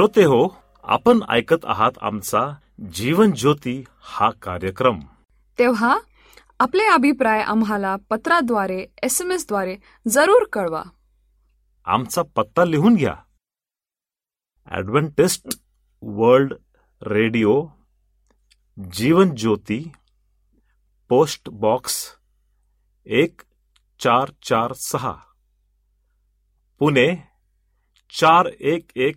श्रोते हो आपण ऐकत आहात आमचा जीवन ज्योती हा कार्यक्रम. तेव्हा आपले अभिप्राय आम्हाला पत्राद्वारे एस एम एसद्वारे जरूर कळवा. आमचा पत्ता लिहून घ्या. Adventist world radio Jeevan Jyoti post box एक चार चार सहा. पुणे चार एक एक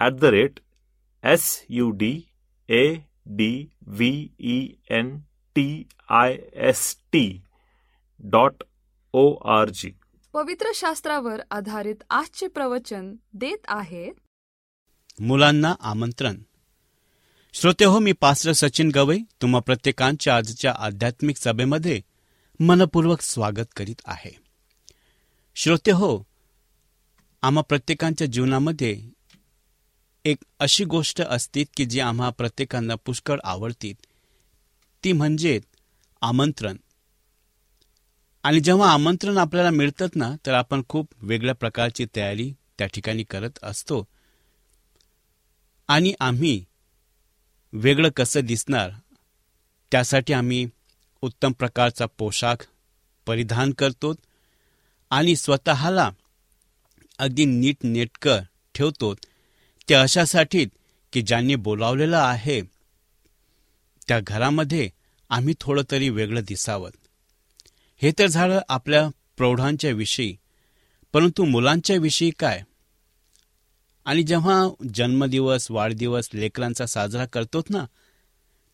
at the rate S U D A D V E N T I S T dot O R G पवित्र शास्त्रावर आधारित आजचे प्रवचन देत आहेत मुलांना आमंत्रण. श्रोते हो मी पास्टर सचिन गवई तुम्हा प्रत्येकांच्या आजच्या आध्यात्मिक सभेमध्ये मनपूर्वक स्वागत करीत आहे. श्रोते हो आम्हा प्रत्येकांच्या जीवनामध्ये एक अशी गोष्ट असते की जी आम्हा प्रत्येकांना पुष्कळ आवडती. ती म्हणजे आमंत्रण. आणि जेव्हा आमंत्रण आपल्याला मिळतात ना तर आपण खूप वेगळ्या प्रकारची तयारी त्या ठिकाणी करत असतो. आणि आम्ही वेगळं कसं दिसणार त्यासाठी आम्ही उत्तम प्रकारचा पोशाख परिधान करतो आणि स्वतःला अगदी नीट नेटकं ठेवतो. ते अशासाठी की ज्यांनी बोलावलेलं आहे त्या घरामध्ये आम्ही थोडं तरी वेगळं दिसावं. हे तर झालं आपल्या प्रौढांच्या विषयी परंतु मुलांच्या विषयी काय? आणि जेव्हा जन्मदिवस वाढदिवस लेकरांचा साजरा करतोत ना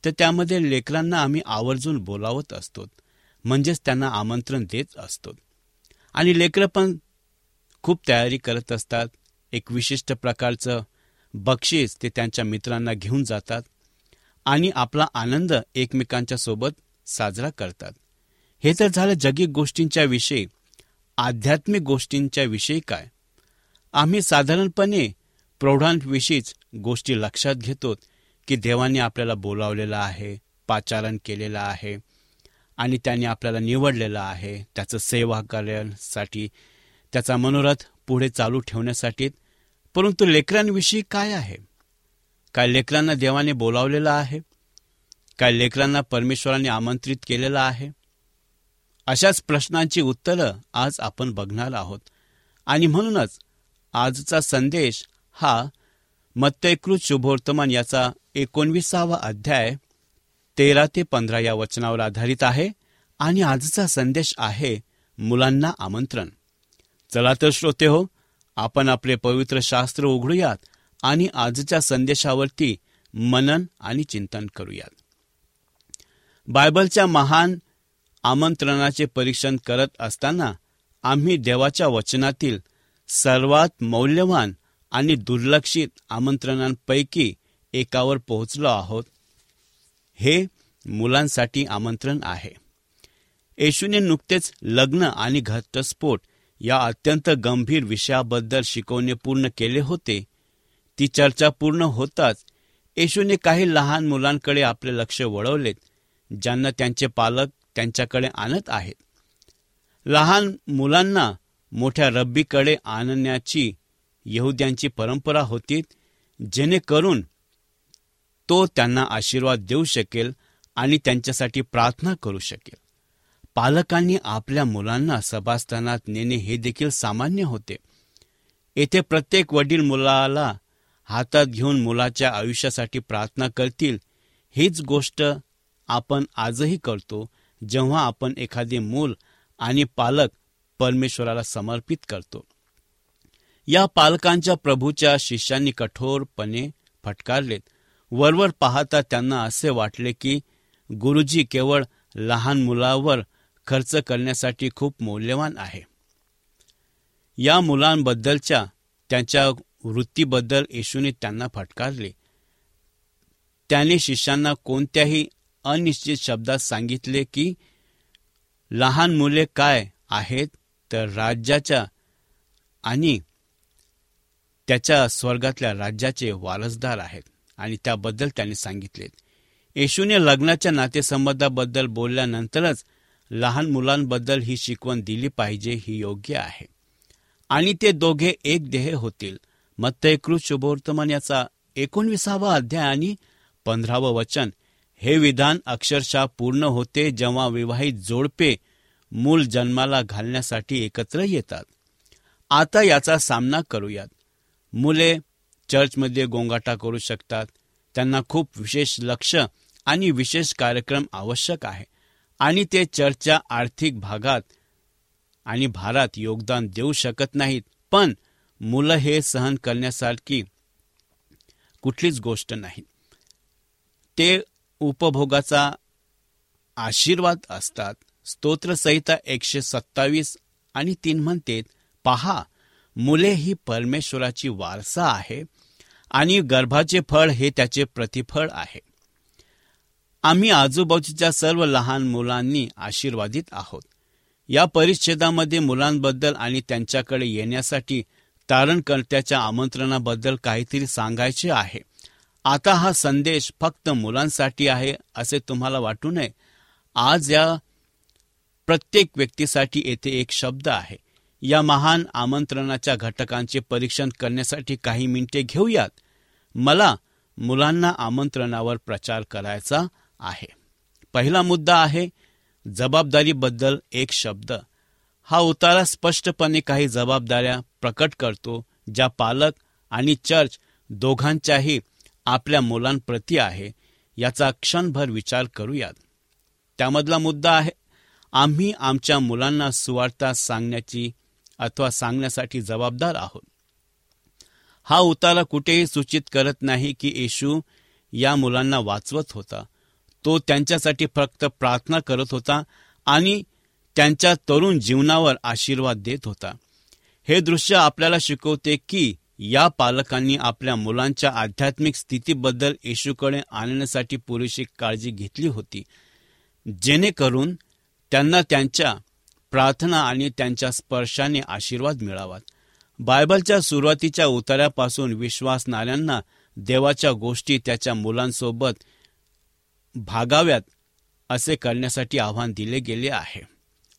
तर त्यामध्ये लेकरांना आम्ही आवर्जून बोलावत असतो म्हणजेच त्यांना आमंत्रण देत असतो आणि लेकरं पण खूप तयारी करत असतात एक विशिष्ट प्रकारचं बक्षीस ते त्यांच्या मित्रांना घेऊन जातात आणि आपला आनंद एकमेकांच्या सोबत साजरा करतात. हे तर झालं जगिक गोष्टींच्या विषयी. आध्यात्मिक गोष्टींच्या विषयी काय? आम्ही साधारणपणे प्रौढांविषयीच गोष्टी लक्षात घेतो की देवाने आपल्याला बोलावलेलं आहे पाचारण केलेलं आहे आणि त्याने आपल्याला निवडलेलं आहे. त्याचं सेवा करण्यासाठी त्याचा मनोरथ पुढे चालू ठेवण्यासाठी परंतु लेकरांविषयी काय आहे? काय लेकरांना देवाने बोलावलेलं आहे? काय लेकरांना परमेश्वराने आमंत्रित केलेलं आहे? अशाच प्रश्नांची उत्तरं आज आपण बघणार आहोत. आणि म्हणूनच आजचा संदेश हा मत्तयकृत शुभवर्तमान याचा एकोणविसावा अध्याय तेरा ते पंधरा या वचनावर आधारित आहे आणि आजचा संदेश आहे मुलांना आमंत्रण. चला तर श्रोते हो आपण आपले पवित्र शास्त्र उघडूयात आणि आजच्या संदेशावरती मनन आणि चिंतन करूयात. बायबलच्या महान आमंत्रणाचे परीक्षण करत असताना आम्ही देवाच्या वचनातील सर्वात मौल्यवान आणि दुर्लक्षित आमंत्रणांपैकी एकावर पोहोचलो आहोत. हे मुलांसाठी आमंत्रण आहे. येशूने नुकतेच लग्न आणि घटस्फोट या अत्यंत गंभीर विषयाबद्दल शिकवणे पूर्ण केले होते. ती चर्चा पूर्ण होताच येशूने काही लहान मुलांकडे आपले लक्ष वळवलेत ज्यांना त्यांचे पालक त्यांच्याकडे आणत आहेत. लहान मुलांना मोठ्या रब्बीकडे आणण्याची यहुद्यांची परंपरा होती जेणेकरून तो त्यांना आशीर्वाद देऊ शकेल आणि त्यांच्यासाठी प्रार्थना करू शकेल. पालकांनी आपल्या मुलांना सभास्थानात नेणे हे देखील सामान्य होते. येथे प्रत्येक वडील मुलाला हातात घेऊन मुलाच्या आयुष्यासाठी प्रार्थना करतील हीच गोष्ट आपण आजही करतो जेव्हा आपण एखादे मूल आणि पालक परमेश्वराला समर्पित करतो. या पालकांच्या प्रभूच्या शिष्यांनी कठोरपणे फटकारलेत. वरवर पाहता त्यांना असे वाटले की गुरुजी केवळ लहान मुलावर खर्च करण्यासाठी खूप मौल्यवान आहे. या मुलांबद्दलच्या त्यांच्या वृत्तीबद्दल येशूने त्यांना फटकारले. त्याने शिष्यांना कोणत्याही अनिश्चित शब्दात सांगितले की लहान मुले काय आहेत तर राज्याच्या आणि त्याच्या स्वर्गातल्या राज्याचे वारसदार आहेत. आणि त्याबद्दल त्यांनी सांगितले. येशूने लग्नाच्या नातेसंबंधाबद्दल बोलल्यानंतरच लहान मुलांबद्दल ही शिकवण दिली पाहिजे ही योग्य आहे. आणि ते दोघे एक देह होतील. मत्तयकृत शुभवर्तमान याचा एकोणविसावा अध्याय आणि पंधरावं वचन. हे विधान अक्षरशः पूर्ण होते जेव्हा विवाहित जोडपे मूल जन्माला घालण्यासाठी एकत्र येतात. आता याचा सामना करूयात. मुले चर्चमध्ये गोंगाटा करू शकतात. त्यांना खूप विशेष लक्ष आणि विशेष कार्यक्रम आवश्यक आहे. आणि ते चर्चच्या आर्थिक भागात आणि भारात योगदान देऊ शकत नाहीत. पण मुलं हे सहन करण्यासारखी कुठलीच गोष्ट नाही. ते उपभोगाचा आशीर्वाद असतात. स्तोत्रसहिता एकशे सत्तावीस आणि तीन म्हणते पहा मुले ही परमेश्वराची वारसा आहे आणि गर्भाचे फळ हे त्याचे प्रतिफळ आहे. आम्ही आजूबाजूच्या सर्व लहान मुलांनी आशीर्वादित आहोत. या परिच्छेदामध्ये मुलांबद्दल आणि त्यांच्याकडे येण्यासाठी तारणकर्त्याच्या आमंत्रणाबद्दल काहीतरी सांगायचे आहे. आता हा संदेश फक्त मुलांसाठी आहे असे तुम्हाला वाटू नये. आज या प्रत्येक व्यक्तीसाठी येथे एक शब्द आहे. या महान आमंत्रणाच्या घटकांचे परीक्षण करण्यासाठी काही मिनिटे घेऊयात. मला मुलांना आमंत्रणावर प्रचार करायचा आहे. पहिला मुद्दा आहे जबाबदारीबद्दल एक शब्द. हा उतारा स्पष्टपणे काही जबाबदाऱ्या प्रकट करतो ज्या पालक आणि चर्च दोघांच्याही आपल्या मुलांप्रती आहे याचा क्षणभर विचार करूयात. त्यामधला मुद्दा आहे आम्ही आमच्या मुलांना सुवार्ता सांगण्याची अथवा सांगण्यासाठी जबाबदार आहोत. हा उतारा कुठेही सूचित करत नाही की येशू या मुलांना वाचवत होता. तो त्यांच्यासाठी फक्त प्रार्थना करत होता आणि त्यांच्या तरुण जीवनावर आशीर्वाद देत होता. हे दृश्य आपल्याला शिकवते की या पालकांनी आपल्या मुलांच्या आध्यात्मिक स्थितीबद्दल येशूकडे आणण्यासाठी पुरेशी काळजी घेतली होती. जेणेकरून त्यांना त्यांच्या प्रार्थना आणि त्यांच्या स्पर्शाने आशीर्वाद मिळावा बायबलच्या सुरुवातीच्या उतार्यापासून विश्वासणाऱ्यांना देवाच्या गोष्टी त्याच्या मुलांसोबत भागाव्यात असे करण्यासाठी आव्हान दिले गेले आहे.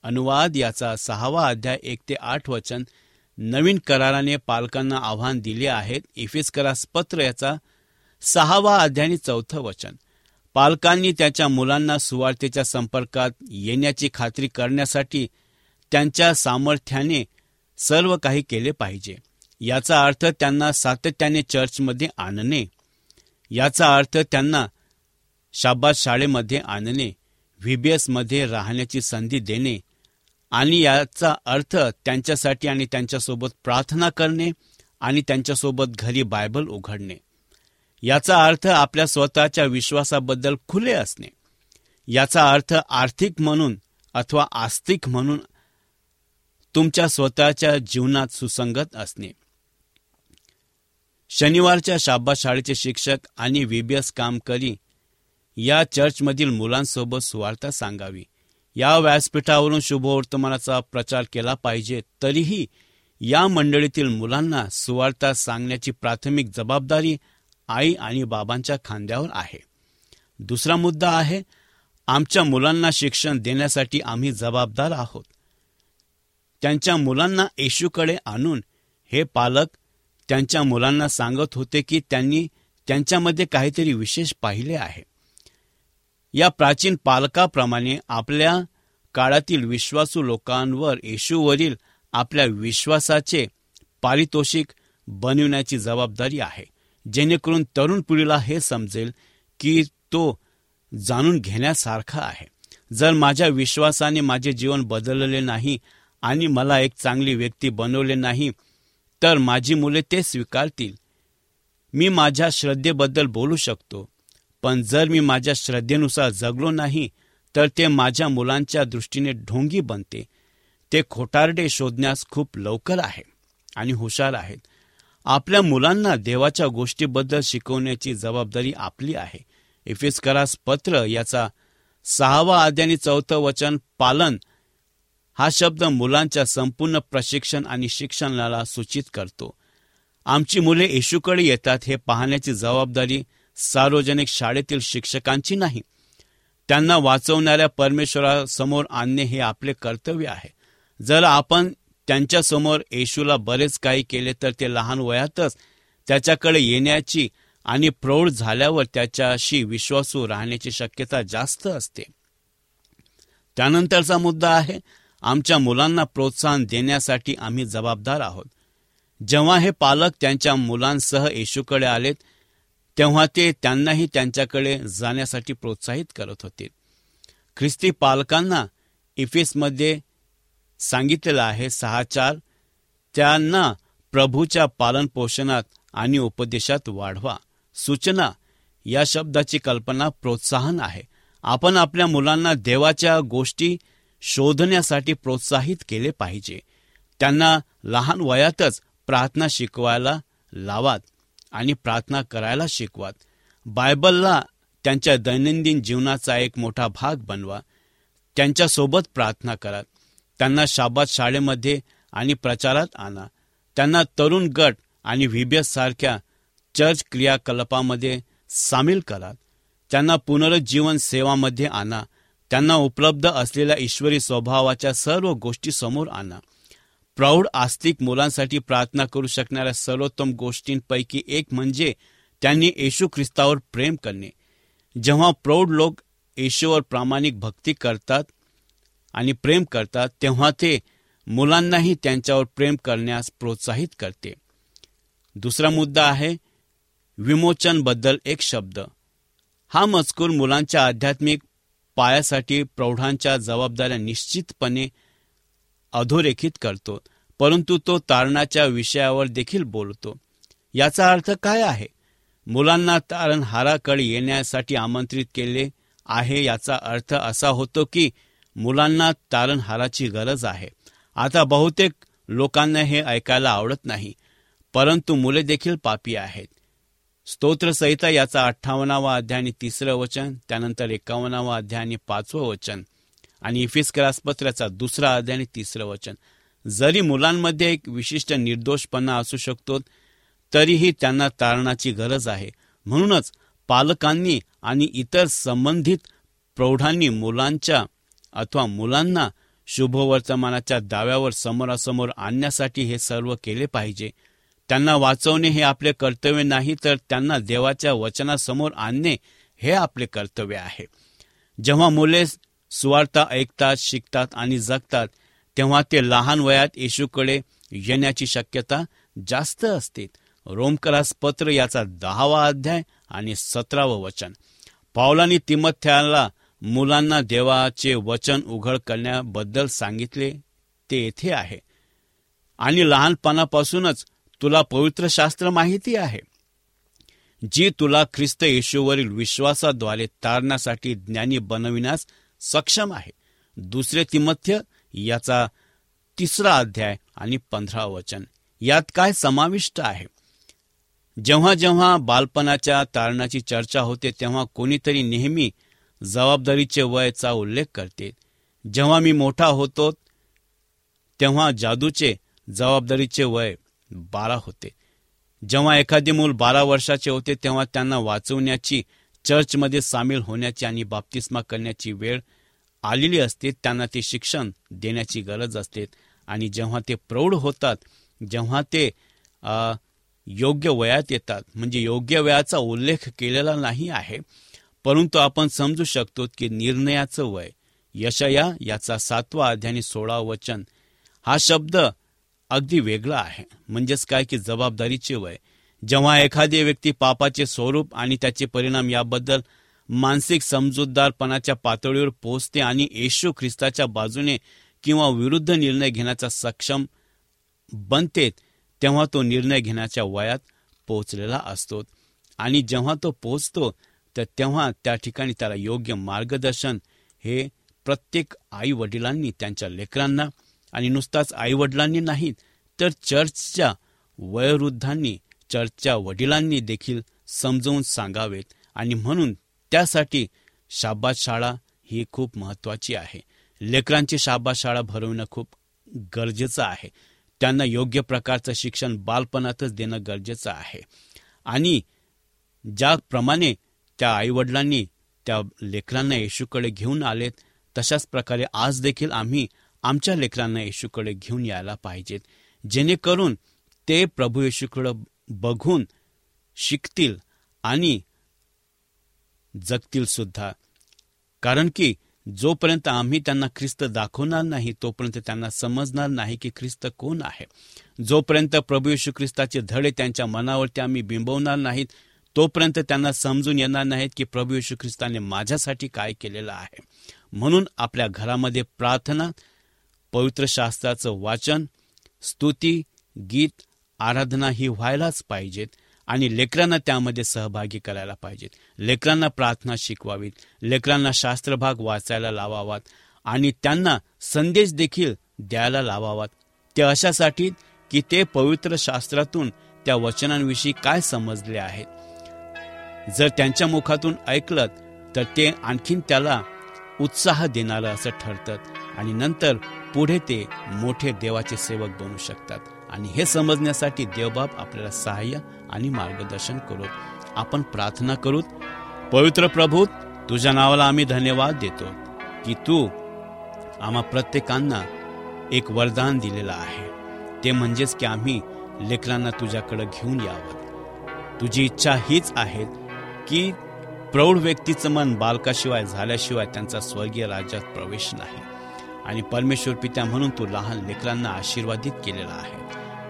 अनुवाद याचा सहावा अध्याय एक ते आठ वचन नवीन कराराने पालकांना आव्हान दिले आहेत. इफिस्करास पत्र याचा सहावा अध्याय चौथं वचन. पालकांनी त्याच्या मुलांना सुवार्थेच्या संपर्कात येण्याची खात्री करण्यासाठी त्यांच्या सामर्थ्याने सर्व काही केले पाहिजे. याचा अर्थ त्यांना सातत्याने चर्चमध्ये आणणे. याचा अर्थ त्यांना शाबास शाळेमध्ये आणणे व्हीबीएसमध्ये राहण्याची संधी देणे आणि याचा अर्थ त्यांच्यासाठी आणि त्यांच्यासोबत प्रार्थना करणे आणि त्यांच्यासोबत घरी बायबल उघडणे. याचा अर्थ आपल्या स्वतःच्या विश्वासाबद्दल खुले असणे. याचा अर्थ आर्थिक म्हणून अथवा आस्तिक म्हणून तुमच्या स्वतःच्या जीवनात सुसंगत असणे. शनिवारच्या शाबा शाळेचे शिक्षक आणि व्हीबीएस काम करी या चर्चमधील मुलांसोबत सुवार्ता सांगावी. या व्यासपीठावरून शुभवर्तमानाचा प्रचार केला पाहिजे तरीही या मंडळीतील मुलांना सुवार्ता सांगण्याची प्राथमिक जबाबदारी आई आणि बाबांच्या खांद्यावर आहे. दुसरा मुद्दा आहे आमच्या मुलांना शिक्षण देण्यासाठी आम्ही जबाबदार आहोत. त्यांच्या मुलांना येशूकडे आणून हे पालक त्यांच्या मुलांना सांगत होते की त्यांनी त्यांच्यामध्ये काहीतरी विशेष पाहिले आहे. या प्राचीन पालकाप्रमाणे आपल्या काळातील विश्वासू लोकांवर येशूवरील आपल्या विश्वासाचे पारितोषिक बनविण्याची जबाबदारी आहे. जेणेकरून तरुण पिढीला हे समजेल की तो जाणून घेण्यासारखा आहे. जर माझ्या विश्वासाने माझे जीवन बदलले नाही आणि मला एक चांगली व्यक्ती बनवले नाही तर माझी मुले ते स्वीकारतील. मी माझ्या श्रद्धेबद्दल बोलू शकतो. पण जर मी माझ्या श्रद्धेनुसार जगलो नाही तर ते माझ्या मुलांच्या दृष्टीने ढोंगी बनते. ते खोटारडे शोधण्यास खूप लवकर आहे आणि हुशार आहेत. आपल्या मुलांना देवाच्या गोष्टीबद्दल शिकवण्याची जबाबदारी आपली आहे. इफिस्करास पत्र याचा सहावा आणि चौथं वचन पालन हा शब्द मुलांच्या संपूर्ण प्रशिक्षण आणि शिक्षणाला सूचित करतो. आमची मुले येशूकडे येतात हे पाहण्याची जबाबदारी सार्वजनिक शाळेतील शिक्षकांची नाही. त्यांना वाचवणाऱ्या परमेश्वरासमोर आणणे हे आपले कर्तव्य आहे. जर आपण त्यांच्यासमोर येशूला बरेच काही केले तर ते लहान वयातच त्याच्याकडे येण्याची आणि प्रौढ झाल्यावर त्याच्याशी विश्वासू राहण्याची शक्यता जास्त असते. त्यानंतरचा मुद्दा आहे आमच्या मुलांना प्रोत्साहन देण्यासाठी आम्ही जबाबदार आहोत. जेव्हा हे पालक त्यांच्या मुलांसह येशूकडे आलेत तेव्हा ते त्यांनाही त्यांच्याकडे जाण्यासाठी प्रोत्साहित करत होते. ख्रिस्ती पालकांना इफिसमध्ये सांगितलेलं आहे सहा चार त्यांना प्रभूच्या पालन पोषणात आणि उपदेशात वाढवा. सूचना या शब्दाची कल्पना प्रोत्साहन आहे. आपण आपल्या मुलांना देवाच्या गोष्टी शोधण्यासाठी प्रोत्साहित केले पाहिजे. त्यांना लहान वयातच प्रार्थना शिकवायला लावात. आणि प्रार्थना करायला शिकवात. बायबलला त्यांच्या दैनंदिन जीवनाचा एक मोठा भाग बनवा. त्यांच्यासोबत प्रार्थना करा. त्यांना शाबात शाळेमध्ये आणि प्रचारात आणा. त्यांना तरुण गट आणि व्हीबीएस सारख्या चर्च क्रियाकलापामध्ये सामील करा. त्यांना पुनरुज्जीवन सेवामध्ये आणा. त्यांना उपलब्ध असलेल्या ईश्वरी स्वभावाच्या सर्व गोष्टी समोर आणा. प्रौढ आस्तिक मुलांसाठी प्रार्थना करू शकणाऱ्या सर्वोत्तम गोष्टींपैकी एक म्हणजे त्यांनी येशू ख्रिस्तावर प्रेम करणे. जेव्हा प्रौढ लोक येशूवर प्रामाणिक भक्ती करतात आणि प्रेम करतात तेव्हा ते मुलांनाही त्यांच्यावर प्रेम करण्यास प्रोत्साहित करते. दुसरा मुद्दा आहे विमोचनबद्दल एक शब्द. हा मजकूर मुलांच्या आध्यात्मिक पायासाठी प्रौढांच्या जबाबदाऱ्या निश्चितपणे अधोरेखित करतो परंतु तो तारणाच्या विषयावर देखील बोलतो. याचा अर्थ काय आहे? मुलांना तारणहाराकडे येण्यासाठी आमंत्रित केले आहे याचा अर्थ असा होतो की मुलांना तारणहाराची गरज आहे. आता बहुतेक लोकांना हे ऐकायला आवडत नाही परंतु मुले देखील पापी आहेत. स्तोत्रसहिता याचा अठ्ठावन्नावा अध्याय आणि तिसरं वचन त्यानंतर एकावन्नावा अध्याय आणि पाचवं वचन. आणि इफिस्करास पत्राचा दुसरा अध्याय आणि तिसरं वचन. जरी मुलांमध्ये एक विशिष्ट निर्दोषपणा असू शकतो तरीही त्यांना तारणाची गरज आहे. म्हणूनच पालकांनी आणि इतर संबंधित प्रौढांनी मुलांच्या अथवा मुलांना शुभवर्तमानाच्या दाव्यावर समोरासमोर आणण्यासाठी हे सर्व केले पाहिजे. त्यांना वाचवणे हे आपले कर्तव्य नाही तर त्यांना देवाच्या वचनासमोर आणणे हे आपले कर्तव्य आहे. जेव्हा मुले सुवार्ता ऐकतात शिकतात आणि जगतात तेव्हा ते लहान वयात येशूकडे येण्याची शक्यता जास्त असते. रोमकरास पत्र याचा दहावा अध्याय आणि सतरावं वचन. पावलांनी तिमथ्याला मुलांना देवाचे वचन उघड करण्याबद्दल सांगितले ते येथे आहे. आणि लहानपणापासूनच तुला पवित्र शास्त्र माहिती आहे. जी तुला ख्रिस्त येशूवरील विश्वासाद्वारे तारण्यासाठी ज्ञानी बनविण्यास सक्षम आहे. दुसरे तिमथ्य याचा तिसरा अध्याय आणि पंधरा वचन. यात काय समाविष्ट आहे? जेव्हा जेव्हा बालपणाच्या तारणाची चर्चा होते तेव्हा कोणीतरी नेहमी जबाबदारीचे वयचा उल्लेख करते. जेव्हा मी मोठा होतो तेव्हा जादूचे जबाबदारीचे वय बारा होते. जेव्हा एखादे मूल बारा वर्षाचे होते तेव्हा त्यांना वाचवण्याची चर्चमध्ये सामील होण्याची आणि बाप्तिस्मा करण्याची वेळ आलेली असते त्यांना ते शिक्षण देण्याची गरज असते. आणि जेव्हा ते प्रौढ होतात जेव्हा ते योग्य वयात येतात. म्हणजे योग्य वयाचा उल्लेख केलेला नाही आहे. परंतु आपण समजू शकतो की निर्णयाचं वय यशया याचा सातवा अध्याय सोळा वचन हा शब्द अगदी वेगळा आहे. म्हणजेच काय की जबाबदारीचे वय. जेव्हा एखादी व्यक्ती पापाचे स्वरूप आणि त्याचे परिणाम याबद्दल मानसिक समजूतदारपणाच्या पातळीवर पोहोचते आणि येशू ख्रिस्ताच्या बाजूने किंवा विरुद्ध निर्णय घेण्याचा सक्षम बनते तेव्हा तो निर्णय घेण्याच्या वयात पोहोचलेला असतो. आणि जेव्हा तो पोहोचतो तर तेव्हा त्या ठिकाणी त्याला योग्य मार्गदर्शन हे प्रत्येक आई वडिलांनी त्यांच्या लेकरांना आणि नुसताच आई वडिलांनी नाहीत तर चर्चच्या वयोवृद्धांनी चर्चच्या वडिलांनी देखील समजावून सांगावेत आणि म्हणून त्यासाठी शाबात शाळा ही खूप महत्वाची आहे. लेकरांची शाबात शाळा भरवणं खूप गरजेचं आहे. त्यांना योग्य प्रकारचं शिक्षण बालपणातच देणं गरजेचं आहे. आणि ज्याप्रमाणे त्या आईवडिलांनी त्या लेकरांना येशूकडे घेऊन आलेत तशाच प्रकारे आज देखील आम्ही आमच्या लेकरांना येशूकडे घेऊन यायला पाहिजेत. जेणेकरून ते प्रभू येशूकडं बघून शिकतील आणि जगतील सुद्धा. कारण की जोपर्यंत आम्ही त्यांना ख्रिस्त दाखवणार नाही तोपर्यंत त्यांना समजणार नाही की ख्रिस्त कोण आहे. जोपर्यंत प्रभू यशू ख्रिस्ताचे धडे त्यांच्या मनावरती आम्ही बिंबवणार नाहीत तोपर्यंत त्यांना समजून येणार नाहीत की प्रभू यशू ख्रिस्ताने माझ्यासाठी काय केलेलं आहे. म्हणून आपल्या घरामध्ये प्रार्थना पवित्र शास्त्राचं वाचन स्तुती गीत आराधना ही व्हायलाच पाहिजेत आणि लेकरांना त्यामध्ये सहभागी करायला पाहिजेत. लेकरांना प्रार्थना शिकवावीत लेकरांना शास्त्रभाग वाचायला लावावात आणि त्यांना संदेश देखील द्यायला लावावात. ते अशासाठी की ते पवित्र शास्त्रातून त्या वचनांविषयी काय समजले आहेत. जर त्यांच्या मुखातून ऐकलं तर ते आणखीन त्याला उत्साह देणारं असं ठरतं आणि नंतर पुढे ते मोठे देवाचे सेवक बनू शकतात. आणि हे समजण्यासाठी देवबाप आपल्याला सहाय्य आणि मार्गदर्शन करू आपण प्रार्थना करूत. पवित्र प्रभू तुझ्या नावाला आम्ही धन्यवाद देतो की तू आम्हा प्रत्येकांना एक वरदान दिलेलं आहे. ते म्हणजेच की आम्ही लेकरांना तुझ्याकडं घेऊन यावं. तुझी इच्छा हीच आहे की प्रौढ व्यक्तीचं मन बालकाशिवाय झाल्याशिवाय त्यांचा स्वर्गीय राज्यात प्रवेश नाही. आणि परमेश्वर पित्या म्हणून तू लहान लेकरांना आशीर्वादित केलेला आहे.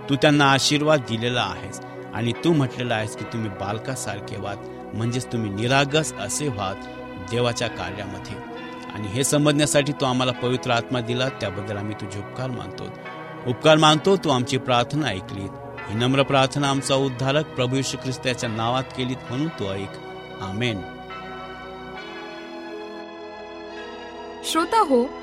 तू त्यांना आशीर्वाद दिलेला आहेस आणि तू म्हटलेला आहेस की तुम्ही बालकासारखे व्हात म्हणजेच तुम्ही निरागस असे व्हात देवाच्या कार्यामध्ये. आणि हे समजण्यासाठी तू आम्हाला पवित्र आत्मा दिला त्याबद्दल आम्ही तुझे उपकार मानतो. उपकार मानतो तू आमची प्रार्थना ऐकलीत. ही नम्र प्रार्थना आमचा उद्धारक प्रभू श्री ख्रिस्ताच्या नावात केलीत म्हणून तू ऐक. आमेन. श्रोता हो